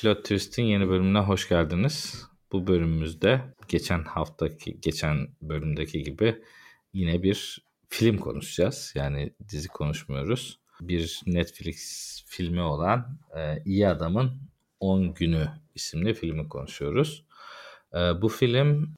Pilot Twist'in yeni bölümüne hoş geldiniz. Bu bölümümüzde geçen haftaki, geçen bölümdeki gibi yine bir film konuşacağız. Yani dizi konuşmuyoruz. Bir Netflix filmi olan e, İyi Adamın 10 Günü isimli filmi konuşuyoruz. E, bu film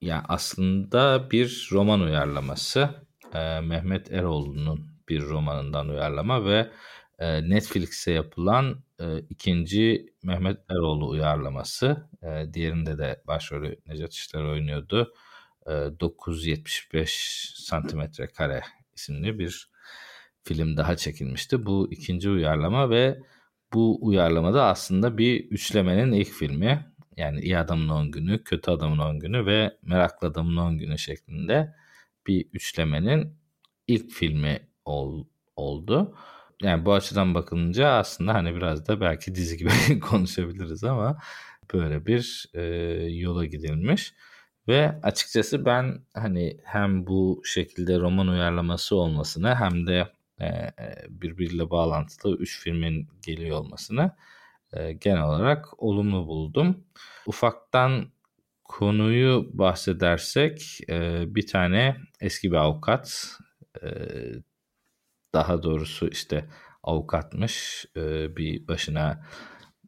yani aslında bir roman uyarlaması. E, Mehmet Eroğlu'nun bir romanından uyarlama ve e, Netflix'e yapılan e, ikinci Mehmet Eroğlu uyarlaması. E, diğerinde de başrolü Necat İşler oynuyordu. E, 975 santimetre kare isimli bir film daha çekilmişti. Bu ikinci uyarlama ve bu uyarlamada aslında bir üçlemenin ilk filmi. Yani iyi adamın 10 günü, kötü adamın 10 günü ve meraklı adamın 10 günü şeklinde bir üçlemenin ilk filmi ol, oldu yani bu açıdan bakılınca aslında hani biraz da belki dizi gibi konuşabiliriz ama böyle bir e, yola gidilmiş. Ve açıkçası ben hani hem bu şekilde roman uyarlaması olmasını hem de e, e birbiriyle bağlantılı üç filmin geliyor olmasını e, genel olarak olumlu buldum. Ufaktan konuyu bahsedersek e, bir tane eski bir avukat e, daha doğrusu işte avukatmış e, bir başına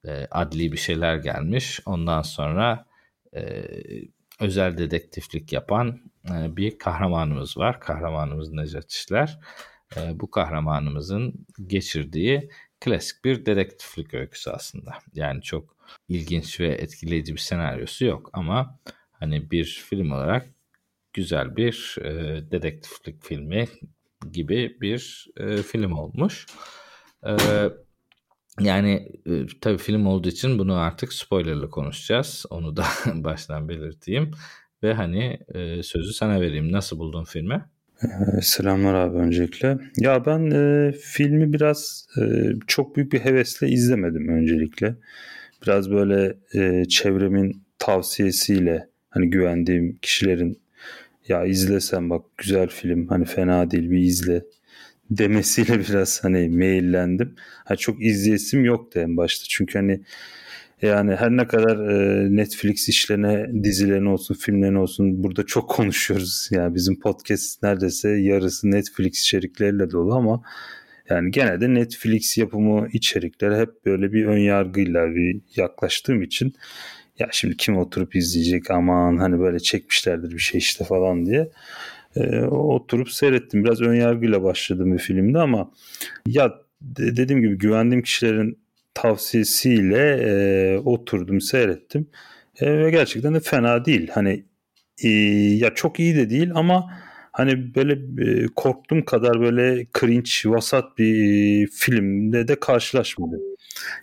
e, adli bir şeyler gelmiş. Ondan sonra e, özel dedektiflik yapan e, bir kahramanımız var. Kahramanımız Necat İşler. E, bu kahramanımızın geçirdiği klasik bir dedektiflik öyküsü aslında. Yani çok ilginç ve etkileyici bir senaryosu yok ama hani bir film olarak güzel bir e, dedektiflik filmi gibi bir e, film olmuş. E, yani e, tabii film olduğu için bunu artık spoilerlı konuşacağız. Onu da baştan belirteyim. Ve hani e, sözü sana vereyim. Nasıl buldun filmi? Ee, selamlar abi öncelikle. Ya ben e, filmi biraz e, çok büyük bir hevesle izlemedim öncelikle. Biraz böyle e, çevremin tavsiyesiyle hani güvendiğim kişilerin ya izlesen bak güzel film hani fena değil bir izle demesiyle biraz hani meyillendim. Ha çok izleyesim yoktu en başta. Çünkü hani yani her ne kadar e, Netflix işlerine, dizilerine olsun, filmlerine olsun burada çok konuşuyoruz. Yani bizim podcast neredeyse yarısı Netflix içerikleriyle dolu ama yani gene de Netflix yapımı içerikleri hep böyle bir ön yargıyla bir yaklaştığım için ya şimdi kim oturup izleyecek aman hani böyle çekmişlerdir bir şey işte falan diye e, oturup seyrettim. Biraz ön yargıyla başladım bir filmde ama ya de, dediğim gibi güvendiğim kişilerin tavsiyesiyle e, oturdum seyrettim e, ve gerçekten de fena değil. Hani e, ya çok iyi de değil ama hani böyle e, korktuğum kadar böyle cringe vasat bir filmde de karşılaşmadım.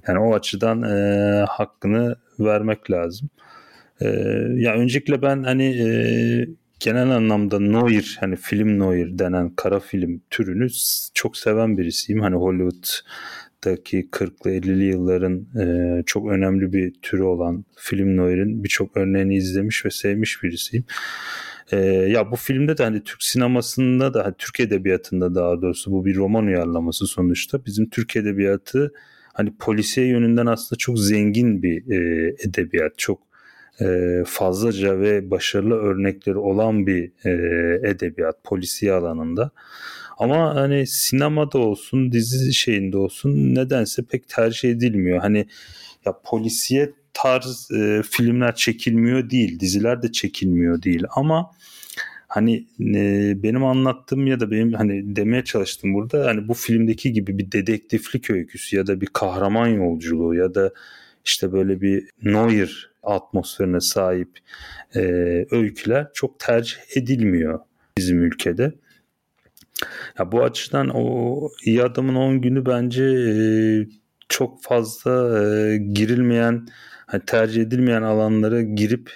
Yani o açıdan e, hakkını vermek lazım. E, ya öncelikle ben hani e, genel anlamda noir hani film noir denen kara film türünü çok seven birisiyim. Hani Hollywood'daki 40'lı 50'li yılların e, çok önemli bir türü olan film noir'in birçok örneğini izlemiş ve sevmiş birisiyim. E, ya bu filmde de hani Türk sinemasında da hani Türk edebiyatında daha doğrusu bu bir roman uyarlaması sonuçta. Bizim Türk edebiyatı hani polisiye yönünden aslında çok zengin bir e, edebiyat. Çok e, fazlaca ve başarılı örnekleri olan bir e, edebiyat polisiye alanında. Ama hani sinemada olsun, dizi şeyinde olsun nedense pek tercih edilmiyor. Hani ya polisiye tarz e, filmler çekilmiyor değil, diziler de çekilmiyor değil ama hani e, benim anlattığım ya da benim hani demeye çalıştım burada hani bu filmdeki gibi bir dedektiflik öyküsü ya da bir kahraman yolculuğu ya da işte böyle bir noir atmosferine sahip e, öyküler çok tercih edilmiyor bizim ülkede. Ya bu açıdan o iyi adamın 10 günü bence e, çok fazla e, girilmeyen, hani tercih edilmeyen alanlara girip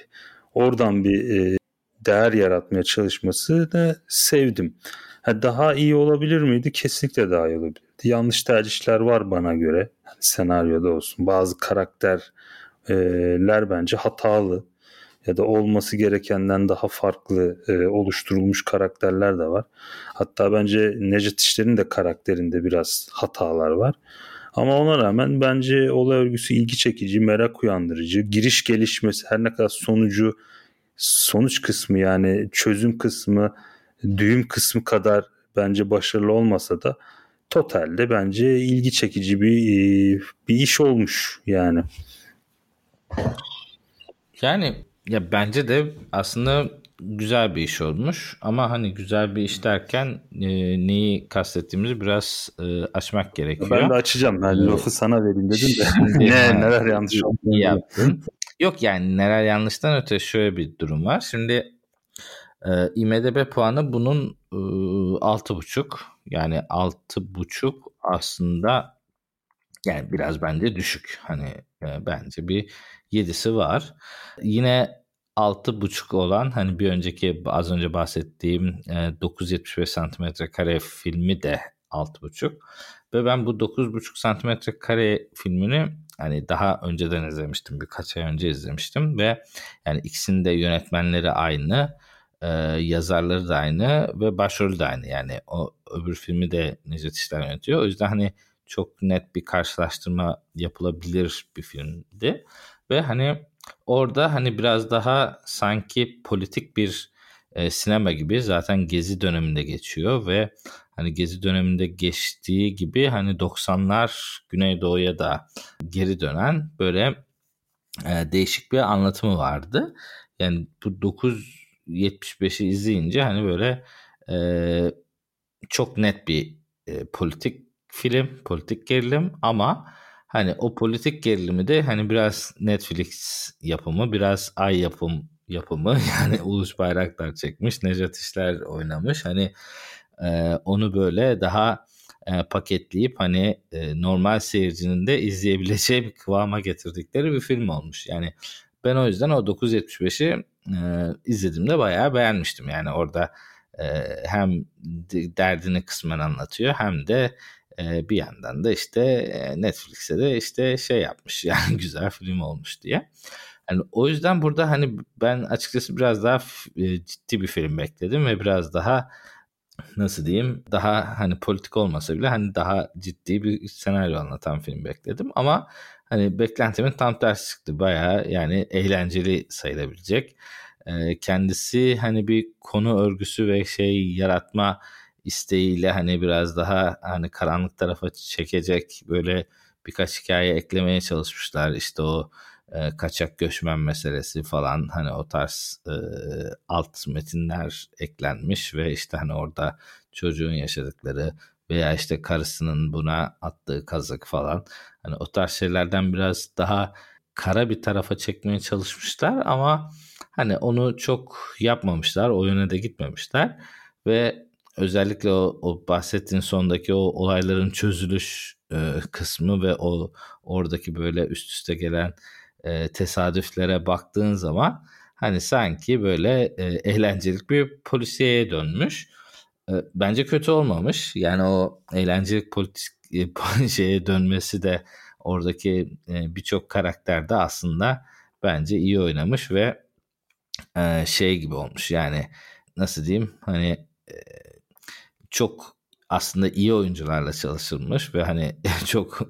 oradan bir e, değer yaratmaya çalışması da sevdim. Ha, daha iyi olabilir miydi? Kesinlikle daha iyi olabilirdi. Yanlış tercihler var bana göre. Yani senaryoda olsun. Bazı karakterler bence hatalı ya da olması gerekenden daha farklı oluşturulmuş karakterler de var. Hatta bence Necdet İşler'in de karakterinde biraz hatalar var. Ama ona rağmen bence olay örgüsü ilgi çekici, merak uyandırıcı, giriş gelişmesi her ne kadar sonucu sonuç kısmı yani çözüm kısmı, düğüm kısmı kadar bence başarılı olmasa da totalde bence ilgi çekici bir bir iş olmuş yani. Yani ya bence de aslında güzel bir iş olmuş ama hani güzel bir iş derken e, neyi kastettiğimizi biraz e, açmak gerekiyor. Ben de açacağım. Ben ee, lafı sana vereyim dedim de. ne neler yanlış oldu. yaptın. Yok yani neler yanlıştan öte şöyle bir durum var. Şimdi e, IMDB puanı bunun e, 6.5 yani 6.5 aslında yani biraz bence düşük. Hani e, bence bir 7'si var. Yine 6.5 olan hani bir önceki az önce bahsettiğim e, 975 santimetre kare filmi de 6.5 ve ben bu 9.5 santimetre kare filmini hani daha önceden izlemiştim birkaç ay önce izlemiştim ve yani ikisinin de yönetmenleri aynı e, yazarları da aynı ve başrolü de aynı. Yani o öbür filmi de Necdet İşler yönetiyor. O yüzden hani çok net bir karşılaştırma yapılabilir bir filmdi ve hani orada hani biraz daha sanki politik bir e, sinema gibi zaten Gezi döneminde geçiyor ve hani Gezi döneminde geçtiği gibi hani 90'lar Güneydoğu'ya da geri dönen böyle e, değişik bir anlatımı vardı. Yani bu 975'i izleyince hani böyle e, çok net bir e, politik film, politik gerilim ama Hani o politik gerilimi de hani biraz Netflix yapımı, biraz Ay yapım yapımı yani Uluş Bayraktar çekmiş, Nejat İşler oynamış. Hani e, onu böyle daha e, paketleyip hani e, normal seyircinin de izleyebileceği bir kıvama getirdikleri bir film olmuş. Yani ben o yüzden o 975'i e, izlediğimde bayağı beğenmiştim. Yani orada e, hem derdini kısmen anlatıyor hem de bir yandan da işte Netflix'e de işte şey yapmış yani güzel film olmuş diye. Yani o yüzden burada hani ben açıkçası biraz daha ciddi bir film bekledim ve biraz daha nasıl diyeyim daha hani politik olmasa bile hani daha ciddi bir senaryo anlatan film bekledim ama hani beklentimin tam tersi çıktı. Baya yani eğlenceli sayılabilecek. Kendisi hani bir konu örgüsü ve şey yaratma isteğiyle hani biraz daha hani karanlık tarafa çekecek böyle birkaç hikaye eklemeye çalışmışlar. İşte o e, kaçak göçmen meselesi falan hani o tarz e, alt metinler eklenmiş ve işte hani orada çocuğun yaşadıkları veya işte karısının buna attığı kazık falan hani o tarz şeylerden biraz daha kara bir tarafa çekmeye çalışmışlar ama hani onu çok yapmamışlar o yöne de gitmemişler ve özellikle o, o bahsettiğin sondaki o olayların çözülüş e, kısmı ve o oradaki böyle üst üste gelen e, tesadüflere baktığın zaman hani sanki böyle e, eğlencelik bir polisiyeye dönmüş. E, bence kötü olmamış. Yani o eğlencelik politik e, şeye dönmesi de oradaki e, birçok karakterde aslında bence iyi oynamış ve e, şey gibi olmuş. Yani nasıl diyeyim hani e, çok aslında iyi oyuncularla çalışılmış ve hani çok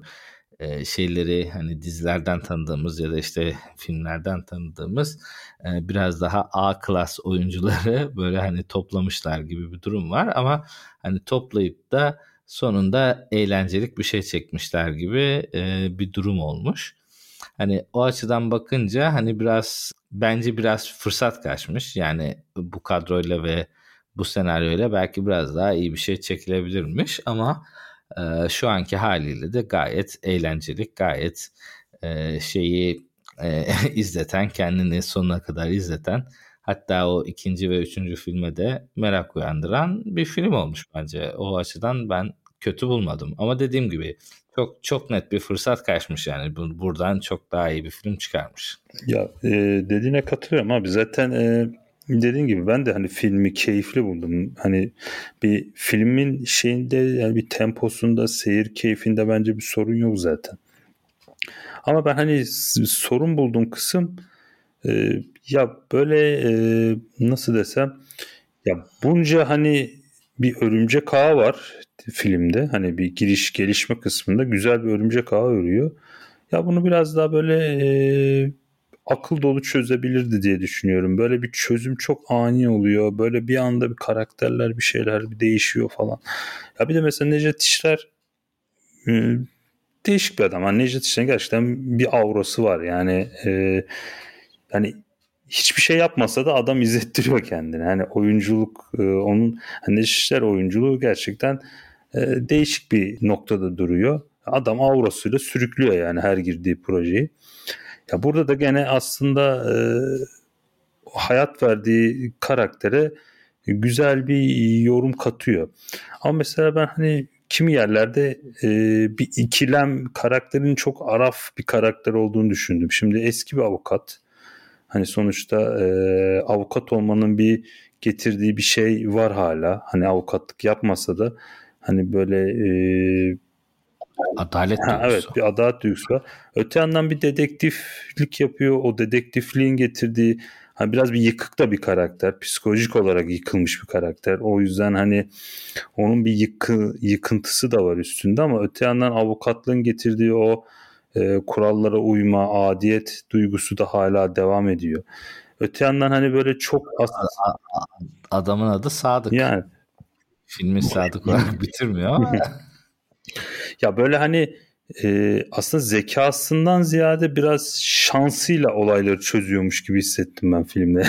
e, şeyleri hani dizilerden tanıdığımız ya da işte filmlerden tanıdığımız e, biraz daha A klas oyuncuları böyle hani toplamışlar gibi bir durum var ama hani toplayıp da sonunda eğlencelik bir şey çekmişler gibi e, bir durum olmuş. Hani o açıdan bakınca hani biraz bence biraz fırsat kaçmış. Yani bu kadroyla ve bu senaryoyla belki biraz daha iyi bir şey çekilebilirmiş ama e, şu anki haliyle de gayet eğlenceli, gayet şeyi izleten, kendini sonuna kadar izleten hatta o ikinci ve üçüncü filme de merak uyandıran bir film olmuş bence. O açıdan ben kötü bulmadım. Ama dediğim gibi çok çok net bir fırsat kaçmış yani. Buradan çok daha iyi bir film çıkarmış. Ya e, dediğine katılıyorum abi. Zaten e, dediğin gibi ben de hani filmi keyifli buldum. Hani bir filmin şeyinde yani bir temposunda, seyir keyfinde bence bir sorun yok zaten. Ama ben hani sorun bulduğum kısım e, ya böyle e, nasıl desem ya bunca hani bir örümcek ağı var filmde. Hani bir giriş gelişme kısmında güzel bir örümcek ağı örüyor. Ya bunu biraz daha böyle e, akıl dolu çözebilirdi diye düşünüyorum. Böyle bir çözüm çok ani oluyor. Böyle bir anda bir karakterler bir şeyler bir değişiyor falan. Ya bir de mesela Necdet İşler e, değişik bir adam. Yani Necdet İşler'in gerçekten bir aurası var. Yani e, yani hiçbir şey yapmasa da adam izlettiriyor kendini. Hani oyunculuk e, onun hani işler oyunculuğu gerçekten e, değişik bir noktada duruyor. Adam aurasıyla sürüklüyor yani her girdiği projeyi. Ya burada da gene aslında e, hayat verdiği karaktere güzel bir yorum katıyor. Ama mesela ben hani kimi yerlerde e, bir ikilem karakterin çok araf bir karakter olduğunu düşündüm. Şimdi eski bir avukat Hani sonuçta e, avukat olmanın bir getirdiği bir şey var hala. Hani avukatlık yapmasa da hani böyle e, adalet duygusu. Ha, evet bir adalet duygusu var. Öte yandan bir dedektiflik yapıyor. O dedektifliğin getirdiği hani biraz bir yıkık da bir karakter. Psikolojik olarak yıkılmış bir karakter. O yüzden hani onun bir yıkı, yıkıntısı da var üstünde ama öte yandan avukatlığın getirdiği o e, kurallara uyma, adiyet duygusu da hala devam ediyor. Öte yandan hani böyle çok as- adamın adı Sadık. Yani filmi Sadık olarak bitirmiyor ama ya böyle hani e, aslında zekasından ziyade biraz şansıyla olayları çözüyormuş gibi hissettim ben filmde.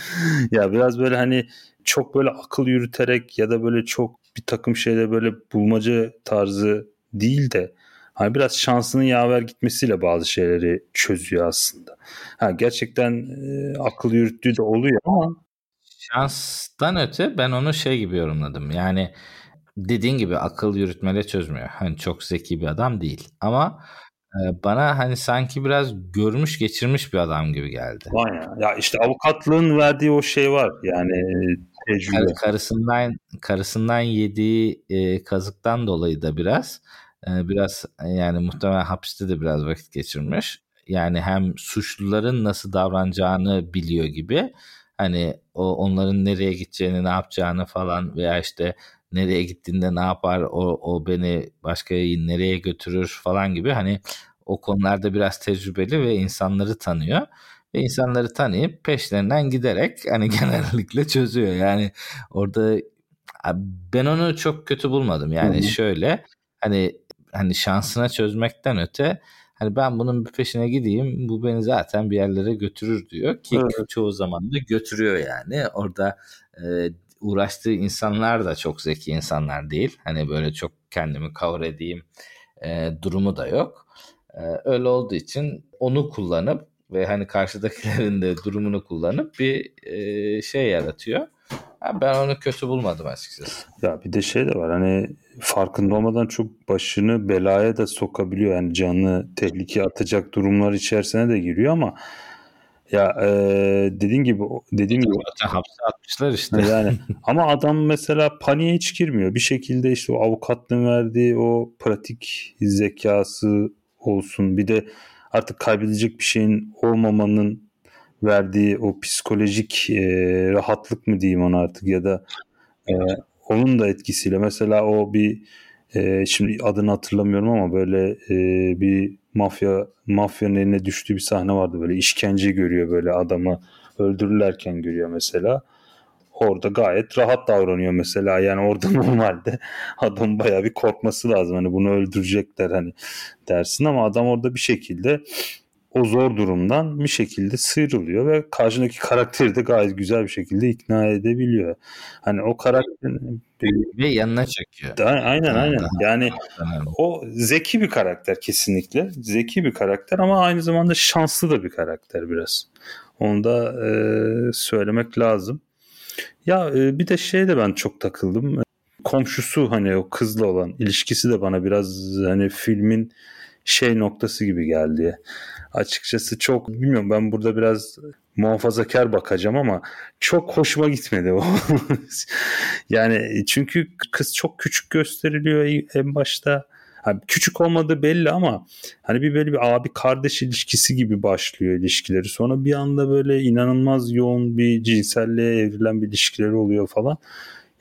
ya biraz böyle hani çok böyle akıl yürüterek ya da böyle çok bir takım şeyde böyle bulmaca tarzı değil de Hani biraz şansının yaver gitmesiyle bazı şeyleri çözüyor aslında. Ha gerçekten e, akıl yürüttüğü de oluyor ama şanstan öte ben onu şey gibi yorumladım. Yani dediğin gibi akıl yürütmeyle çözmüyor. Hani çok zeki bir adam değil. Ama e, bana hani sanki biraz görmüş geçirmiş bir adam gibi geldi. Vay ya. Ya işte avukatlığın verdiği o şey var. Yani e, tecrübe. Karısından karısından yediği e, kazıktan dolayı da biraz biraz yani muhtemelen hapiste de biraz vakit geçirmiş. Yani hem suçluların nasıl davranacağını biliyor gibi. Hani o onların nereye gideceğini, ne yapacağını falan veya işte nereye gittiğinde ne yapar, o, o beni başka nereye götürür falan gibi hani o konularda biraz tecrübeli ve insanları tanıyor ve insanları tanıyıp peşlerinden giderek hani genellikle çözüyor. Yani orada ben onu çok kötü bulmadım. Yani Hı-hı. şöyle hani hani şansına çözmekten öte hani ben bunun bir peşine gideyim bu beni zaten bir yerlere götürür diyor ki evet. çoğu zaman da götürüyor yani orada e, uğraştığı insanlar da çok zeki insanlar değil hani böyle çok kendimi cover edeyim e, durumu da yok e, öyle olduğu için onu kullanıp ve hani karşıdakilerin de durumunu kullanıp bir e, şey yaratıyor ben onu kötü bulmadım açıkçası. Ya bir de şey de var hani farkında olmadan çok başını belaya da sokabiliyor. Yani canını tehlikeye atacak durumlar içerisine de giriyor ama ya e, dediğin gibi dediğim gibi hapse atmışlar işte. Yani ama adam mesela paniğe hiç girmiyor. Bir şekilde işte o avukatlığın verdiği o pratik zekası olsun. Bir de artık kaybedecek bir şeyin olmamanın verdiği o psikolojik e, rahatlık mı diyeyim ona artık ya da e, onun da etkisiyle mesela o bir e, şimdi adını hatırlamıyorum ama böyle e, bir mafya mafyanın eline düştüğü bir sahne vardı böyle. İşkence görüyor böyle adamı öldürürlerken görüyor mesela. Orada gayet rahat davranıyor mesela. Yani orada normalde adam bayağı bir korkması lazım. Hani bunu öldürecekler hani dersin ama adam orada bir şekilde o zor durumdan bir şekilde sıyrılıyor ve karşındaki karakteri de gayet güzel bir şekilde ikna edebiliyor. Hani o karakterin ve yanına çekiyor. aynen aynen. Yani o zeki bir karakter kesinlikle. Zeki bir karakter ama aynı zamanda şanslı da bir karakter biraz. Onu da e, söylemek lazım. Ya e, bir de şey de ben çok takıldım. Komşusu hani o kızla olan ilişkisi de bana biraz hani filmin şey noktası gibi geldi açıkçası çok bilmiyorum ben burada biraz muhafazakar bakacağım ama çok hoşuma gitmedi o. yani çünkü kız çok küçük gösteriliyor en başta. Hani küçük olmadığı belli ama hani bir böyle bir abi kardeş ilişkisi gibi başlıyor ilişkileri. Sonra bir anda böyle inanılmaz yoğun bir cinselliğe evrilen bir ilişkileri oluyor falan.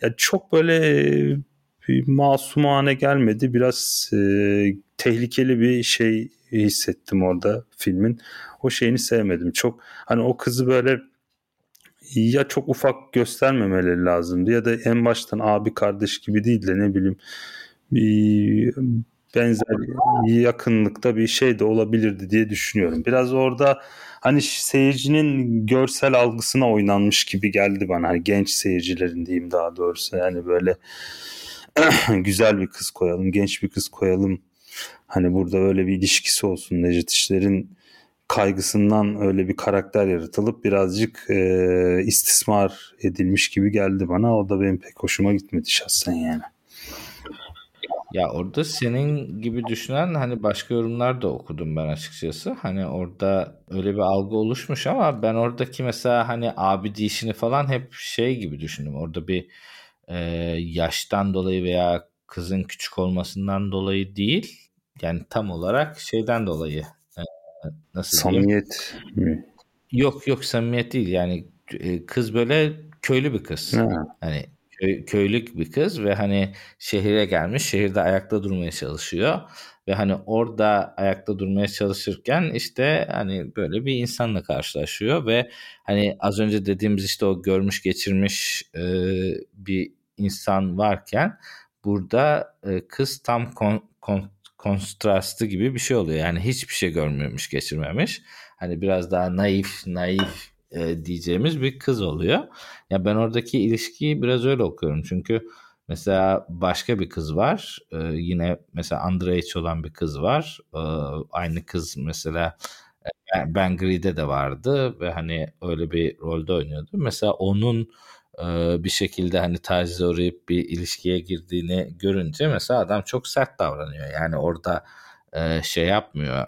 ya çok böyle masumane gelmedi. Biraz e, tehlikeli bir şey hissettim orada filmin. O şeyini sevmedim. Çok hani o kızı böyle ya çok ufak göstermemeleri lazımdı ya da en baştan abi kardeş gibi değil de ne bileyim bir benzer yakınlıkta bir şey de olabilirdi diye düşünüyorum. Biraz orada hani seyircinin görsel algısına oynanmış gibi geldi bana. Hani genç seyircilerin diyeyim daha doğrusu. Yani böyle güzel bir kız koyalım, genç bir kız koyalım. Hani burada öyle bir ilişkisi olsun Necdet İşler'in kaygısından öyle bir karakter yaratılıp birazcık e, istismar edilmiş gibi geldi bana. O da benim pek hoşuma gitmedi şahsen yani. Ya orada senin gibi düşünen hani başka yorumlar da okudum ben açıkçası. Hani orada öyle bir algı oluşmuş ama ben oradaki mesela hani abi işini falan hep şey gibi düşündüm. Orada bir e, yaştan dolayı veya kızın küçük olmasından dolayı değil. Yani tam olarak şeyden dolayı e, nasıl Samimiyet mi? Yok yok samimiyet değil yani e, kız böyle köylü bir kız. Ha. Hani köy, köylük bir kız ve hani şehire gelmiş şehirde ayakta durmaya çalışıyor ve hani orada ayakta durmaya çalışırken işte hani böyle bir insanla karşılaşıyor ve hani az önce dediğimiz işte o görmüş geçirmiş e, bir insan varken burada e, kız tam kon, kon, kontrastı gibi bir şey oluyor. Yani hiçbir şey görmemiş, geçirmemiş. Hani biraz daha naif, naif e, diyeceğimiz bir kız oluyor. Ya ben oradaki ilişkiyi biraz öyle okuyorum. Çünkü mesela başka bir kız var. E, yine mesela underage olan bir kız var. E, aynı kız mesela e, Ben Gree'de de vardı ve hani öyle bir rolde oynuyordu. Mesela onun bir şekilde hani tacize uğrayıp bir ilişkiye girdiğini görünce mesela adam çok sert davranıyor. Yani orada şey yapmıyor.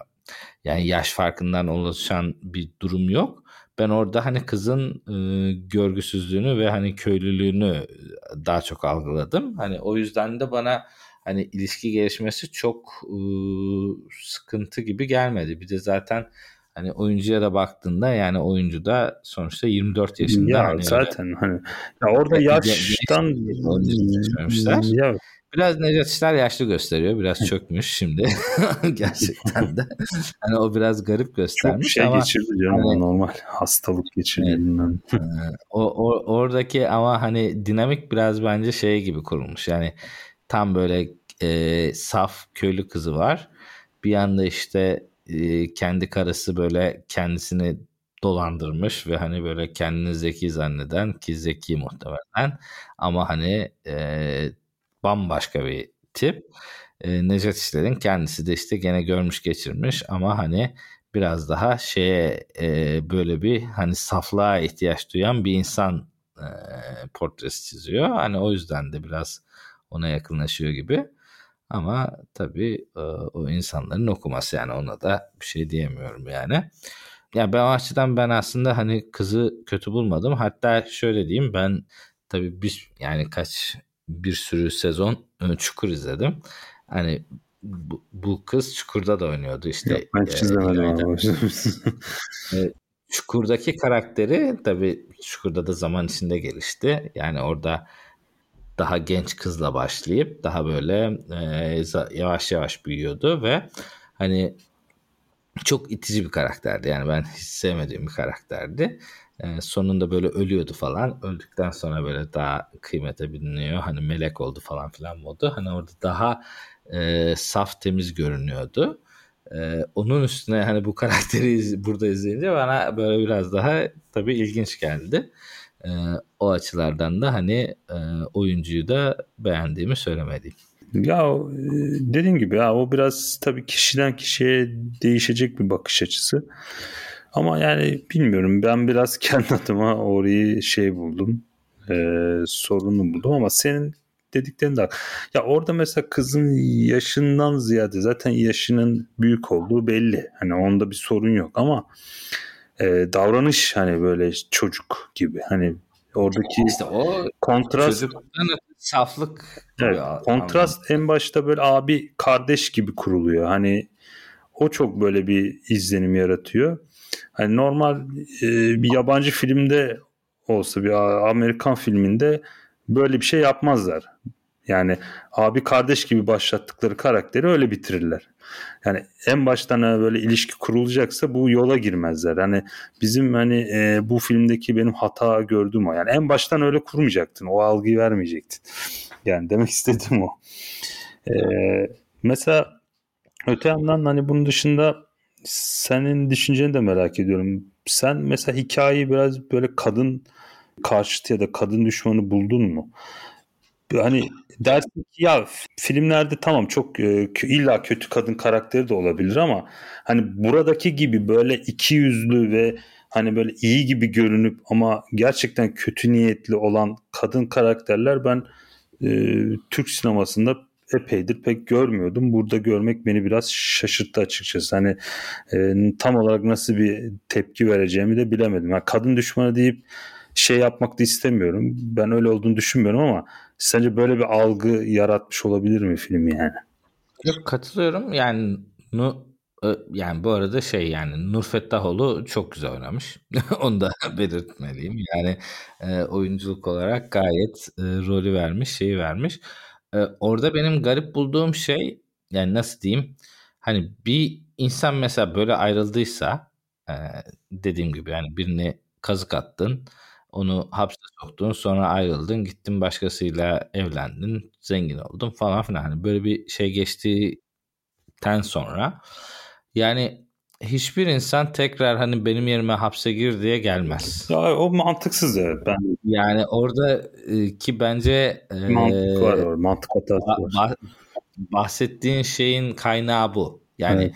Yani yaş farkından oluşan bir durum yok ben orada hani kızın e, görgüsüzlüğünü ve hani köylülüğünü daha çok algıladım. Hani o yüzden de bana hani ilişki gelişmesi çok sıkıntı gibi gelmedi. Bir de zaten hani oyuncuya da baktığında yani oyuncu da sonuçta 24 yaşında. Ya hani zaten öyle, hani ya orada yaştan ya Biraz Necdet İşler yaşlı gösteriyor. Biraz çökmüş şimdi. Gerçekten de. Hani o biraz garip göstermiş Çok şey ama geçirdi canım hani, normal. Hastalık geçirdi. Evet. o, o, oradaki ama hani dinamik biraz bence şey gibi kurulmuş. Yani tam böyle e, saf köylü kızı var. Bir yanda işte kendi karısı böyle kendisini dolandırmış ve hani böyle kendini zeki zanneden ki zeki muhtemelen ama hani e, bambaşka bir tip. E, Necdet İşler'in kendisi de işte gene görmüş geçirmiş ama hani biraz daha şeye e, böyle bir hani saflığa ihtiyaç duyan bir insan e, portresi çiziyor. Hani o yüzden de biraz ona yakınlaşıyor gibi. Ama tabii e, o insanların okuması yani ona da bir şey diyemiyorum yani. Ya yani ben o açıdan ben aslında hani kızı kötü bulmadım. Hatta şöyle diyeyim ben tabii biz yani kaç bir sürü sezon e, Çukur izledim. Hani bu, bu kız Çukur'da da oynuyordu işte. Yok, ben hiç izlemedim e, Çukur'daki karakteri tabii Çukur'da da zaman içinde gelişti. Yani orada daha genç kızla başlayıp daha böyle e, yavaş yavaş büyüyordu ve hani çok itici bir karakterdi. Yani ben hiç sevmediğim bir karakterdi. E, sonunda böyle ölüyordu falan. Öldükten sonra böyle daha kıymete biliniyor. Hani melek oldu falan filan modu. Hani orada daha e, saf temiz görünüyordu. E, onun üstüne hani bu karakteri iz, burada izleyince bana böyle biraz daha tabii ilginç geldi. E, o açılardan da hani e, oyuncuyu da beğendiğimi söylemeliyim. Ya e, dediğim gibi ya o biraz tabii kişiden kişiye değişecek bir bakış açısı. Ama yani bilmiyorum ben biraz kendi adıma orayı şey buldum. E, sorunu buldum ama senin dediklerin de ya orada mesela kızın yaşından ziyade zaten yaşının büyük olduğu belli. Hani onda bir sorun yok ama e, davranış hani böyle çocuk gibi hani oradaki işte o kontrast saflık evet, kontrast en başta böyle abi kardeş gibi kuruluyor. Hani o çok böyle bir izlenim yaratıyor. Hani normal e, bir yabancı filmde olsa bir Amerikan filminde böyle bir şey yapmazlar. Yani abi kardeş gibi başlattıkları karakteri öyle bitirirler. Yani en baştan böyle ilişki kurulacaksa bu yola girmezler. Hani bizim hani e, bu filmdeki benim hata gördüğüm o. Yani en baştan öyle kurmayacaktın. O algıyı vermeyecektin. Yani demek istediğim o. E, mesela öte yandan hani bunun dışında senin düşünceni de merak ediyorum. Sen mesela hikayeyi biraz böyle kadın karşıtı ya da kadın düşmanı buldun mu? Hani dersin ki ya filmlerde tamam çok e, illa kötü kadın karakteri de olabilir ama hani buradaki gibi böyle iki yüzlü ve hani böyle iyi gibi görünüp ama gerçekten kötü niyetli olan kadın karakterler ben e, Türk sinemasında epeydir pek görmüyordum. Burada görmek beni biraz şaşırttı açıkçası. Hani e, tam olarak nasıl bir tepki vereceğimi de bilemedim. Yani kadın düşmanı deyip şey yapmak da istemiyorum. Ben öyle olduğunu düşünmüyorum ama sence böyle bir algı yaratmış olabilir mi film yani? Yok katılıyorum. Yani nu yani bu arada şey yani Nur Fettahoğlu çok güzel oynamış. Onu da belirtmeliyim. Yani e, oyunculuk olarak gayet e, rolü vermiş, şeyi vermiş. E, orada benim garip bulduğum şey yani nasıl diyeyim? Hani bir insan mesela böyle ayrıldıysa e, dediğim gibi yani birini kazık attın onu hapse soktun sonra ayrıldın gittin başkasıyla evlendin zengin oldun falan filan. Hani böyle bir şey geçtikten sonra yani hiçbir insan tekrar hani benim yerime hapse gir diye gelmez. Ya o mantıksız evet. Ben... Yani orada e, ki bence e, mantık var orada. Mantık hatası var. bahsettiğin şeyin kaynağı bu. Yani evet.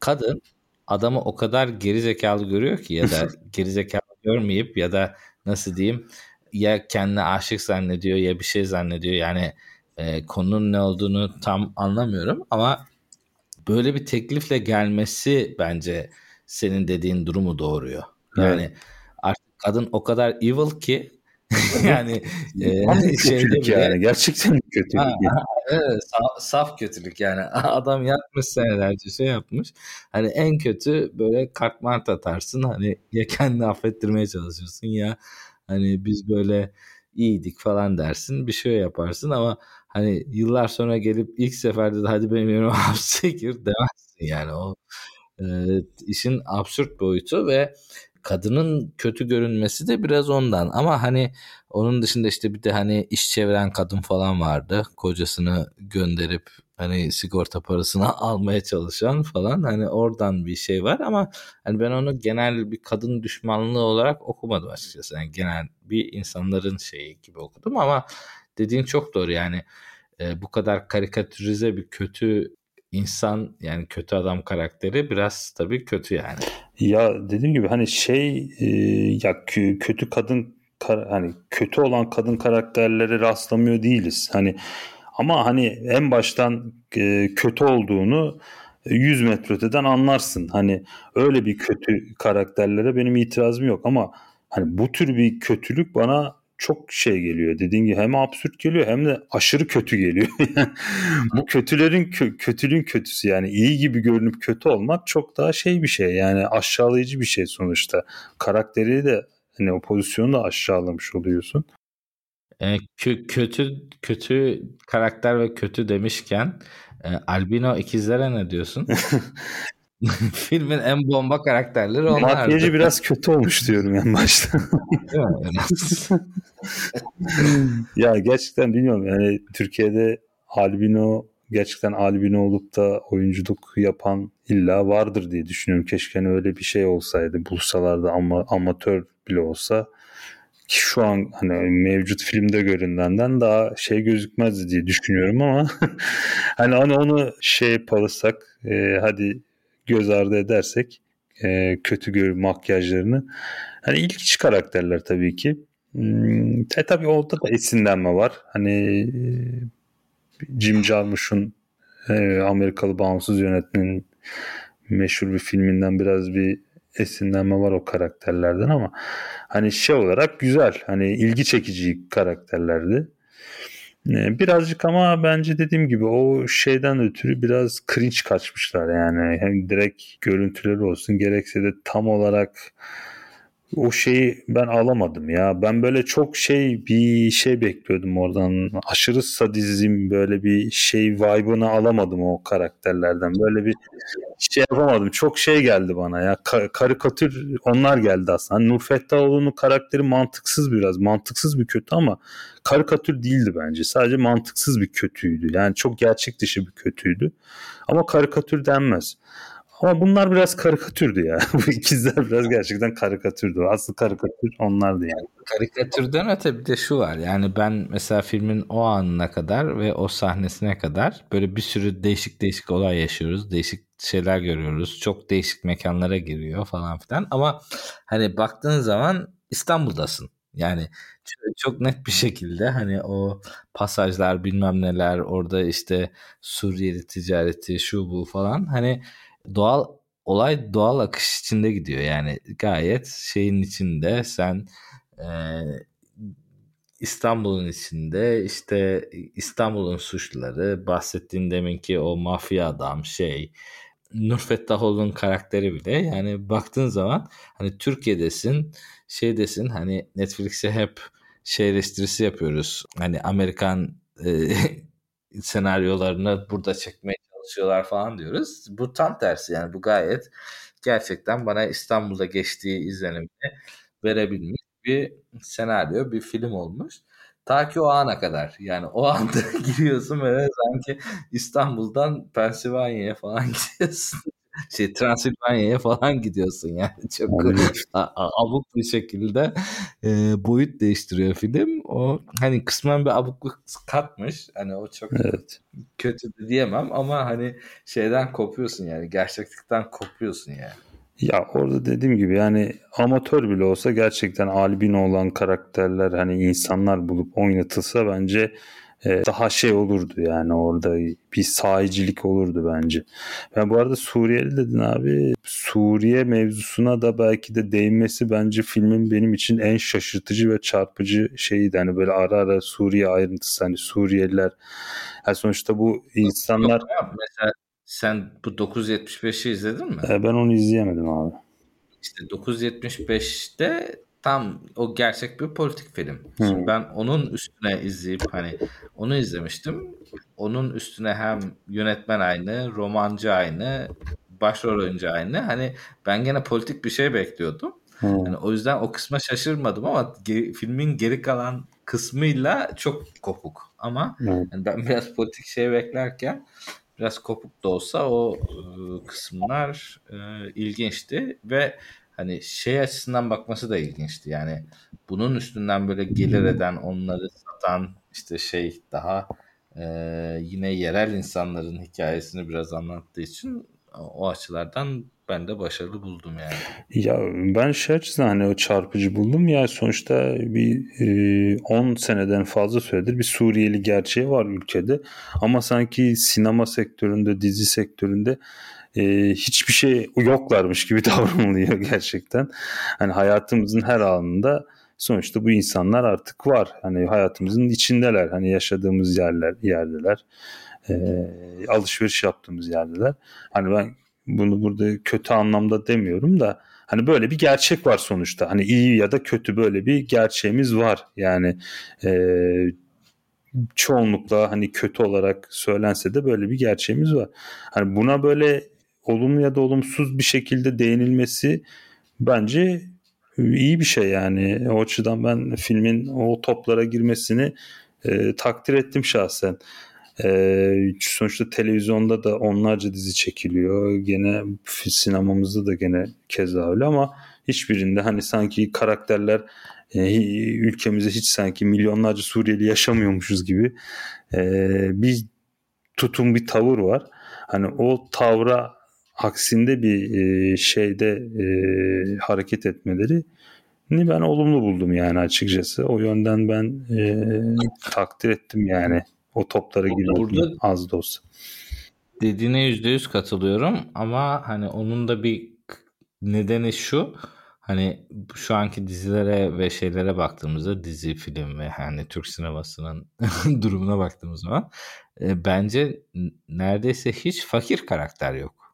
kadın adamı o kadar geri zekalı görüyor ki ya da geri zekalı görmeyip ya da nasıl diyeyim ya kendine aşık zannediyor ya bir şey zannediyor. Yani e, konunun ne olduğunu tam anlamıyorum ama böyle bir teklifle gelmesi bence senin dediğin durumu doğuruyor. Yani evet. artık kadın o kadar evil ki yani e, şeyde bile, yani gerçekten kötülük. Ha, yani. evet, saf, saf kötülük yani. Adam yapmış senelerce şey yapmış. Hani en kötü böyle kartmart atarsın. Hani ya kendini affettirmeye çalışırsın ya hani biz böyle iyiydik falan dersin. Bir şey yaparsın ama hani yıllar sonra gelip ilk seferde de hadi benim yerime hapse gir demezsin yani o e, işin absürt boyutu ve kadının kötü görünmesi de biraz ondan ama hani onun dışında işte bir de hani iş çeviren kadın falan vardı kocasını gönderip hani sigorta parasını almaya çalışan falan hani oradan bir şey var ama hani ben onu genel bir kadın düşmanlığı olarak okumadım açıkçası. Yani genel bir insanların şeyi gibi okudum ama dediğin çok doğru yani e, bu kadar karikatürize bir kötü insan yani kötü adam karakteri biraz tabii kötü yani. Ya dediğim gibi hani şey e, ya kötü kadın hani kötü olan kadın karakterlere rastlamıyor değiliz. Hani ama hani en baştan e, kötü olduğunu 100 metre öteden anlarsın. Hani öyle bir kötü karakterlere benim itirazım yok ama hani bu tür bir kötülük bana çok şey geliyor. Dediğin gibi hem absürt geliyor hem de aşırı kötü geliyor. bu kötülerin kö- kötülüğün kötüsü yani iyi gibi görünüp kötü olmak çok daha şey bir şey. Yani aşağılayıcı bir şey sonuçta. Karakteri de hani o pozisyonu da aşağılamış oluyorsun. E, kö- kötü kötü karakter ve kötü demişken e, albino ikizlere ne diyorsun? Filmin en bomba karakterleri onlar. Makyajı biraz kötü olmuş diyorum en başta. ya gerçekten bilmiyorum yani Türkiye'de albino gerçekten albino olup da oyunculuk yapan illa vardır diye düşünüyorum. Keşke hani öyle bir şey olsaydı bulsalardı ama amatör bile olsa ki şu an hani mevcut filmde göründenden daha şey gözükmezdi diye düşünüyorum ama hani, hani onu şey yaparsak e, hadi göz ardı edersek e, kötü gör makyajlarını hani ilginç karakterler tabii ki. Hmm, e tabii orada da esinlenme var. Hani e, Jim Jarmusch'un e, Amerikalı bağımsız yönetmenin meşhur bir filminden biraz bir esinlenme var o karakterlerden ama hani şey olarak güzel hani ilgi çekici karakterlerdi. Ee, birazcık ama bence dediğim gibi o şeyden ötürü biraz cringe kaçmışlar yani. Hem direkt görüntüleri olsun gerekse de tam olarak o şeyi ben alamadım ya. Ben böyle çok şey bir şey bekliyordum oradan. Aşırı sadizm böyle bir şey vibe'ını alamadım o karakterlerden. Böyle bir şey yapamadım. Çok şey geldi bana ya. Ka- karikatür onlar geldi aslında. Hani Nur Fettahoğlu'nun karakteri mantıksız biraz. Mantıksız bir kötü ama karikatür değildi bence. Sadece mantıksız bir kötüydü. Yani çok gerçek dışı bir kötüydü. Ama karikatür denmez. Ama bunlar biraz karikatürdü ya. Bu ikizler biraz gerçekten karikatürdü. Asıl karikatür onlardı yani. Karikatürden öte bir de şu var. Yani ben mesela filmin o anına kadar ve o sahnesine kadar böyle bir sürü değişik değişik olay yaşıyoruz. Değişik şeyler görüyoruz. Çok değişik mekanlara giriyor falan filan. Ama hani baktığın zaman İstanbul'dasın. Yani çok net bir şekilde hani o pasajlar bilmem neler orada işte Suriyeli ticareti şu bu falan hani doğal olay doğal akış içinde gidiyor. Yani gayet şeyin içinde sen e, İstanbul'un içinde işte İstanbul'un suçluları bahsettiğin deminki o mafya adam şey Nur Fettahoğlu'nun karakteri bile yani baktığın zaman hani Türkiye'desin şeydesin hani Netflix'e hep şey eleştirisi yapıyoruz. Hani Amerikan e, senaryolarını burada çekmeye çalışıyorlar falan diyoruz. Bu tam tersi yani bu gayet gerçekten bana İstanbul'da geçtiği izlenimini verebilmiş bir senaryo, bir film olmuş. Ta ki o ana kadar. Yani o anda giriyorsun ve sanki İstanbul'dan Pensilvanya'ya falan gidiyorsun şey Transilvanya'ya falan gidiyorsun yani çok abuk bir şekilde e, boyut değiştiriyor film. O hani kısmen bir abukluk katmış. Hani o çok evet. kötü de diyemem ama hani şeyden kopuyorsun yani gerçeklikten kopuyorsun yani. Ya orada dediğim gibi yani amatör bile olsa gerçekten albino olan karakterler hani insanlar bulup oynatılsa bence daha şey olurdu yani orada bir sahicilik olurdu bence. Ben bu arada Suriyeli dedin abi. Suriye mevzusuna da belki de değinmesi bence filmin benim için en şaşırtıcı ve çarpıcı şeyiydi. Hani böyle ara ara Suriye ayrıntısı hani Suriyeliler. Yani sonuçta bu insanlar... Mesela sen bu 975'i izledin mi? E, ben onu izleyemedim abi. İşte 975'te tam o gerçek bir politik film. Hmm. Şimdi ben onun üstüne izleyip hani onu izlemiştim. Onun üstüne hem yönetmen aynı, romancı aynı, başrol oyuncu aynı. Hani ben gene politik bir şey bekliyordum. Hmm. Yani o yüzden o kısma şaşırmadım ama ge- filmin geri kalan kısmıyla çok kopuk. Ama hmm. yani ben biraz politik şey beklerken biraz kopuk da olsa o e, kısımlar e, ilginçti ve hani şey açısından bakması da ilginçti. Yani bunun üstünden böyle gelir eden onları satan işte şey daha e, yine yerel insanların hikayesini biraz anlattığı için o açılardan ben de başarılı buldum yani. Ya ben şey açısından hani o çarpıcı buldum ya sonuçta bir 10 e, seneden fazla süredir bir Suriyeli gerçeği var ülkede ama sanki sinema sektöründe dizi sektöründe e, hiçbir şey yoklarmış gibi davranılıyor gerçekten. Hani hayatımızın her anında sonuçta bu insanlar artık var. Hani hayatımızın içindeler. Hani yaşadığımız yerler yerdeler. E, alışveriş yaptığımız yerdeler. Hani ben bunu burada kötü anlamda demiyorum da hani böyle bir gerçek var sonuçta. Hani iyi ya da kötü böyle bir gerçeğimiz var. Yani e, çoğunlukla hani kötü olarak söylense de böyle bir gerçeğimiz var. Hani buna böyle olumlu ya da olumsuz bir şekilde değinilmesi bence iyi bir şey yani. O açıdan ben filmin o toplara girmesini e, takdir ettim şahsen. E, sonuçta televizyonda da onlarca dizi çekiliyor. Gene sinemamızda da gene keza öyle ama hiçbirinde hani sanki karakterler e, ülkemizde hiç sanki milyonlarca Suriyeli yaşamıyormuşuz gibi e, bir tutum bir tavır var. Hani o tavra aksinde bir e, şeyde e, hareket etmeleri ni ben olumlu buldum yani açıkçası. O yönden ben e, takdir ettim yani o toplara girmek az da olsa. Dediğine yüzde yüz katılıyorum ama hani onun da bir nedeni şu hani şu anki dizilere ve şeylere baktığımızda dizi film ve hani Türk sinemasının durumuna baktığımız zaman e, bence neredeyse hiç fakir karakter yok.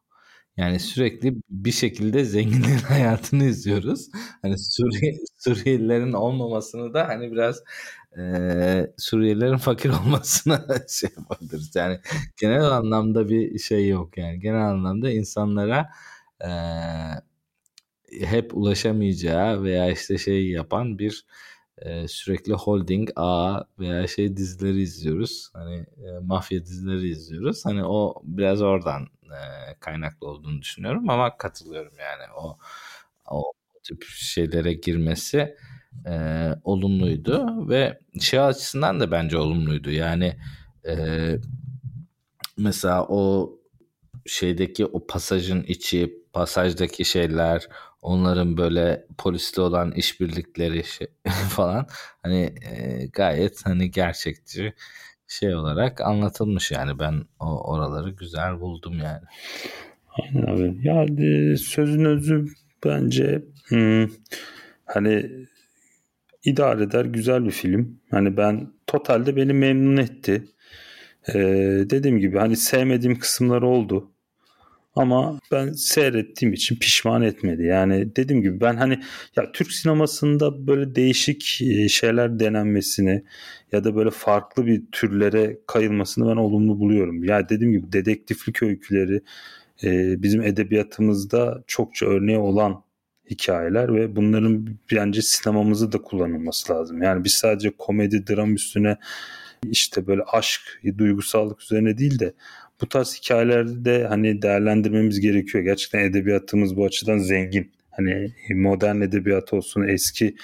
Yani sürekli bir şekilde zenginlerin hayatını izliyoruz. Hani Suriye, Suriyelilerin olmamasını da hani biraz e, Suriyelilerin fakir olmasına şey yapabiliriz. Yani genel anlamda bir şey yok yani. Genel anlamda insanlara e, hep ulaşamayacağı veya işte şey yapan bir e, sürekli holding A veya şey dizileri izliyoruz. Hani e, mafya dizileri izliyoruz. Hani o biraz oradan e, kaynaklı olduğunu düşünüyorum ama katılıyorum yani o o tip şeylere girmesi e, olumluydu ve şey açısından da bence olumluydu. Yani e, mesela o şeydeki o pasajın içi, pasajdaki şeyler, onların böyle polisle olan işbirlikleri şey, falan hani e, gayet hani gerçekçi şey olarak anlatılmış yani ben o oraları güzel buldum yani. Aynen abi. Ya e, sözün özü bence hmm, hani idare eder güzel bir film. Hani ben totalde beni memnun etti. Ee, dediğim gibi hani sevmediğim kısımları oldu. Ama ben seyrettiğim için pişman etmedi. Yani dediğim gibi ben hani ya Türk sinemasında böyle değişik e, şeyler denenmesini ya da böyle farklı bir türlere kayılmasını ben olumlu buluyorum. Ya dediğim gibi dedektiflik öyküleri e, bizim edebiyatımızda çokça örneği olan hikayeler ve bunların bence sinemamızı da kullanılması lazım. Yani biz sadece komedi, dram üstüne işte böyle aşk, duygusallık üzerine değil de bu tarz hikayelerde hani değerlendirmemiz gerekiyor. Gerçekten edebiyatımız bu açıdan zengin. Hani modern edebiyat olsun, eski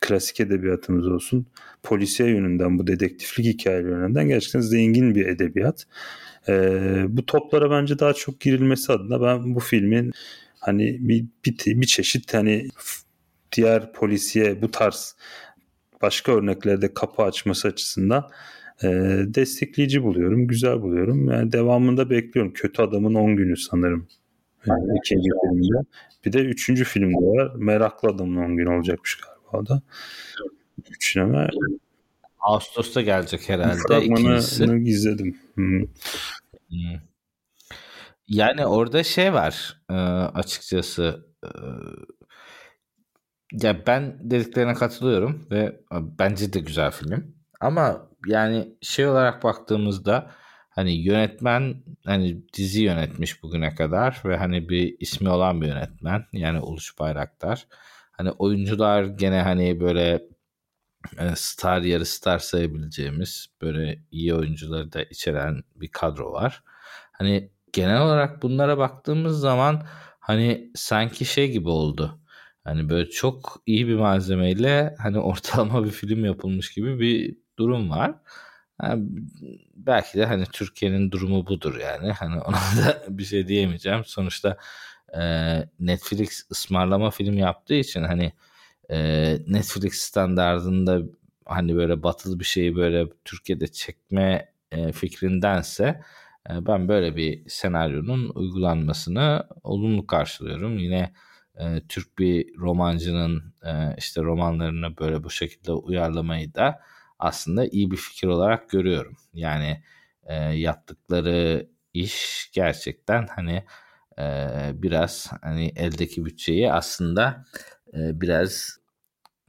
klasik edebiyatımız olsun. Polisiye yönünden, bu dedektiflik hikayeleri yönünden gerçekten zengin bir edebiyat. Ee, bu toplara bence daha çok girilmesi adına ben bu filmin hani bir, bir, bir çeşit hani diğer polisiye bu tarz başka örneklerde kapı açması açısından e, destekleyici buluyorum. Güzel buluyorum. Yani devamında bekliyorum. Kötü Adamın 10 günü sanırım. Yani ikinci filmde. Bir de üçüncü filmde var. Meraklı Adamın 10 günü olacakmış galiba da. Üçleme. Ağustos'ta gelecek herhalde ikincisi. izledim. Hmm. Hmm. Yani orada şey var e, açıkçası e, ya ben dediklerine katılıyorum ve bence de güzel film. Ama yani şey olarak baktığımızda hani yönetmen hani dizi yönetmiş bugüne kadar ve hani bir ismi olan bir yönetmen yani Uluş Bayraktar. Hani oyuncular gene hani böyle e, star yarı star sayabileceğimiz böyle iyi oyuncuları da içeren bir kadro var. Hani genel olarak bunlara baktığımız zaman hani sanki şey gibi oldu. Hani böyle çok iyi bir malzemeyle hani ortalama bir film yapılmış gibi bir durum var. Yani belki de hani Türkiye'nin durumu budur yani. Hani ona da bir şey diyemeyeceğim. Sonuçta e, Netflix ısmarlama film yaptığı için hani e, Netflix standartında hani böyle batılı bir şeyi böyle Türkiye'de çekme e, fikrindense e, ben böyle bir senaryonun uygulanmasını olumlu karşılıyorum. Yine e, Türk bir romancının e, işte romanlarını böyle bu şekilde uyarlamayı da aslında iyi bir fikir olarak görüyorum. Yani e, yaptıkları iş gerçekten hani e, biraz hani eldeki bütçeyi aslında e, biraz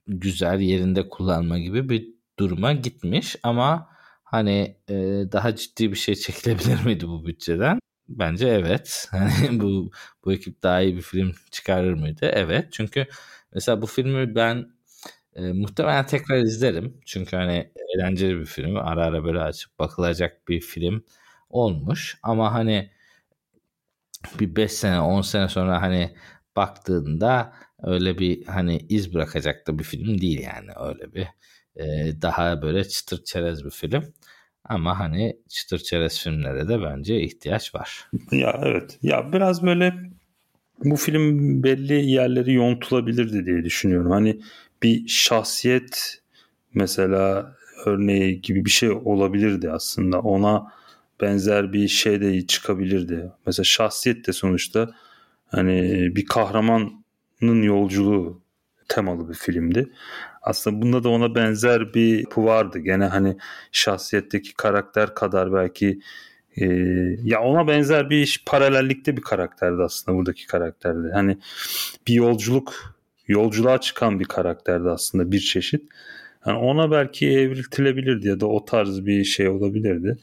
güzel yerinde kullanma gibi bir duruma gitmiş ama hani e, daha ciddi bir şey çekilebilir miydi bu bütçeden? Bence evet. Hani bu bu ekip daha iyi bir film çıkarır mıydı? Evet. Çünkü mesela bu filmi ben e, muhtemelen tekrar izlerim. Çünkü hani eğlenceli bir film. Ara ara böyle açıp bakılacak bir film olmuş. Ama hani bir 5 sene 10 sene sonra hani baktığında öyle bir hani iz bırakacak da bir film değil yani öyle bir e, daha böyle çıtır çerez bir film. Ama hani çıtır çerez filmlere de bence ihtiyaç var. Ya evet. Ya biraz böyle bu film belli yerleri yontulabilirdi diye düşünüyorum. Hani bir şahsiyet mesela örneği gibi bir şey olabilirdi aslında. Ona benzer bir şey de çıkabilirdi. Mesela şahsiyet de sonuçta hani bir kahramanın yolculuğu temalı bir filmdi. Aslında bunda da ona benzer bir yapı vardı. Gene hani şahsiyetteki karakter kadar belki e, ya ona benzer bir paralellikte bir karakterdi aslında buradaki karakterde. Hani bir yolculuk yolculuğa çıkan bir karakterdi aslında bir çeşit. Yani ona belki evriltilebilirdi ya da o tarz bir şey olabilirdi.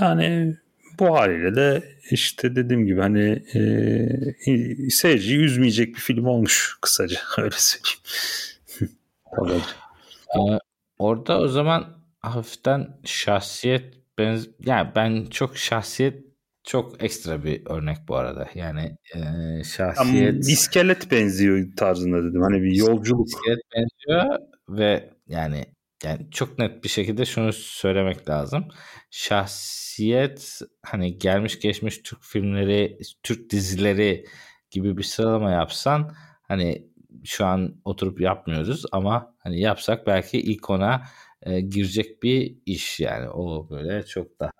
Yani bu haliyle de işte dediğim gibi hani e, seyirciyi üzmeyecek bir film olmuş kısaca öyle söyleyeyim. ee, orada o zaman hafiften şahsiyet benz yani ben çok şahsiyet çok ekstra bir örnek bu arada. Yani e, şahsiyet... Ama iskelet benziyor tarzında dedim. Hani bir yolculuk. İskelet benziyor ve yani yani çok net bir şekilde şunu söylemek lazım. Şahsiyet hani gelmiş geçmiş Türk filmleri, Türk dizileri gibi bir sıralama yapsan hani şu an oturup yapmıyoruz ama hani yapsak belki ilk ona e, girecek bir iş yani o böyle çok daha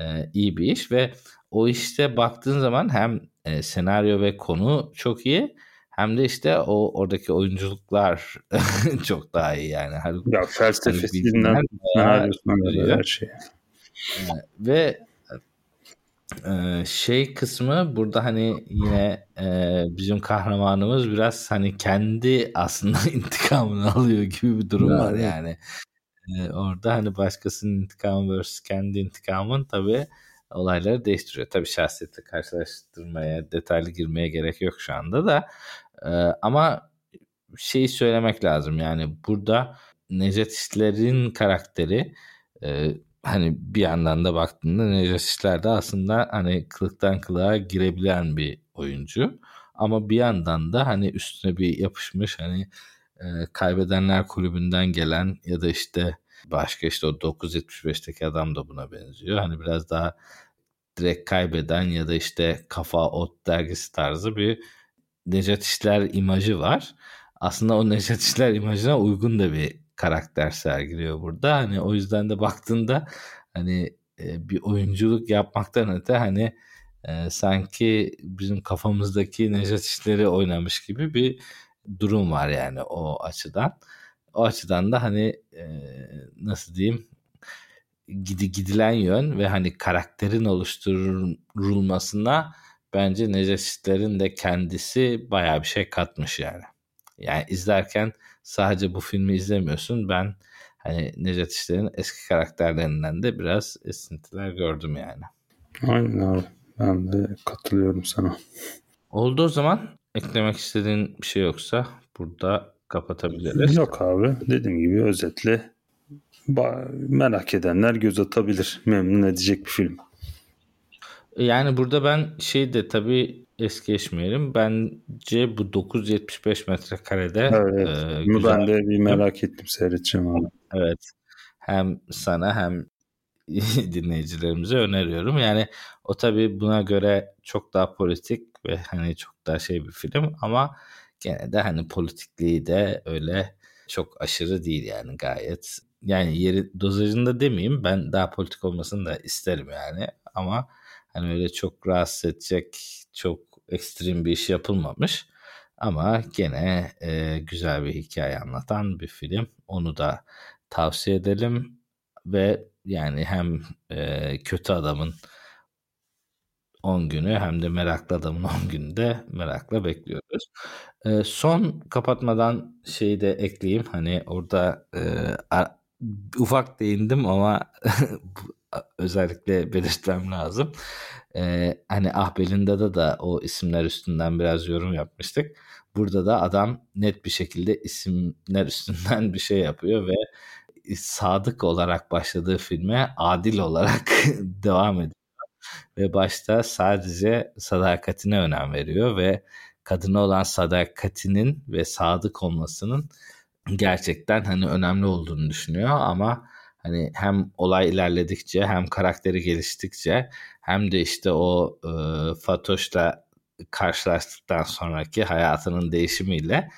e, iyi bir iş ve o işte baktığın zaman hem e, senaryo ve konu çok iyi hem de işte o oradaki oyunculuklar çok daha iyi yani. Her, ya felsefesinden senaryosuna her şey. E, ve ee, şey kısmı burada hani yine e, bizim kahramanımız biraz hani kendi aslında intikamını alıyor gibi bir durum var yani. Ee, orada hani başkasının intikamı vs kendi intikamın tabii olayları değiştiriyor. Tabii şahsiyeti karşılaştırmaya, detaylı girmeye gerek yok şu anda da. Ee, ama şeyi söylemek lazım yani burada Necdet İşler'in karakteri e, hani bir yandan da baktığında Necdet İşler de aslında hani kılıktan kılığa girebilen bir oyuncu. Ama bir yandan da hani üstüne bir yapışmış hani e, kaybedenler kulübünden gelen ya da işte başka işte o 975'teki adam da buna benziyor. Hani biraz daha direkt kaybeden ya da işte kafa ot dergisi tarzı bir Necdet İşler imajı var. Aslında o Necdet İşler imajına uygun da bir karakter sergiliyor burada. Hani o yüzden de baktığında hani e, bir oyunculuk yapmaktan öte hani e, sanki bizim kafamızdaki Necdet İşler'i oynamış gibi bir durum var yani o açıdan. O açıdan da hani e, nasıl diyeyim gidi gidilen yön ve hani karakterin oluşturulmasına bence Necdet İşler'in de kendisi bayağı bir şey katmış yani. Yani izlerken sadece bu filmi izlemiyorsun. Ben hani Necdet İşler'in eski karakterlerinden de biraz esintiler gördüm yani. Aynen abi. Ben de katılıyorum sana. Oldu o zaman. Eklemek istediğin bir şey yoksa burada kapatabiliriz. Yok abi. Dediğim gibi özetle merak edenler göz atabilir. Memnun edecek bir film. Yani burada ben şey de tabii es geçmeyelim. Bence bu 975 metrekarede evet. e, güzel. Ben de bir merak ettim seyredeceğim onu. Evet. Hem sana hem dinleyicilerimize öneriyorum. Yani o tabii buna göre çok daha politik ve hani çok daha şey bir film ama gene de hani politikliği de öyle çok aşırı değil yani gayet. Yani yeri dozajında demeyeyim ben daha politik olmasını da isterim yani ama hani öyle çok rahatsız edecek çok ekstrem bir iş yapılmamış. Ama gene e, güzel bir hikaye anlatan bir film. Onu da tavsiye edelim ve yani hem e, kötü adamın 10 günü hem de meraklı adamın 10 günü de merakla bekliyoruz. E, son kapatmadan şeyi de ekleyeyim. Hani orada e, a, ufak değindim ama özellikle belirtmem lazım. Ee, hani Ahbel'inde da o isimler üstünden biraz yorum yapmıştık. Burada da adam net bir şekilde isimler üstünden bir şey yapıyor ve sadık olarak başladığı filme adil olarak devam ediyor. Ve başta sadece sadakatine önem veriyor ve kadına olan sadakatinin ve sadık olmasının gerçekten hani önemli olduğunu düşünüyor. Ama hani hem olay ilerledikçe hem karakteri geliştikçe hem de işte o e, Fatoş'la karşılaştıktan sonraki hayatının değişimiyle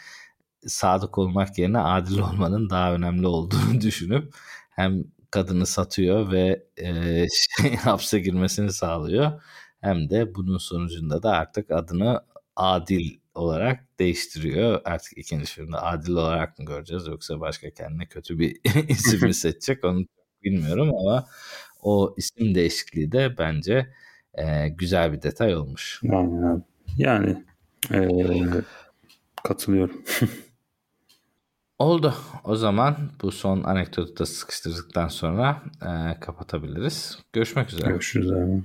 sadık olmak yerine adil olmanın daha önemli olduğunu düşünüp hem kadını satıyor ve e, şey, hapse girmesini sağlıyor hem de bunun sonucunda da artık adını adil olarak değiştiriyor. Artık ikinci filmde adil olarak mı göreceğiz yoksa başka kendine kötü bir isim mi seçecek onu bilmiyorum ama o isim değişikliği de bence e, güzel bir detay olmuş. Aynen. Yani e, katılıyorum. Oldu. O zaman bu son anekdotu da sıkıştırdıktan sonra e, kapatabiliriz. Görüşmek üzere. Görüşürüz abi.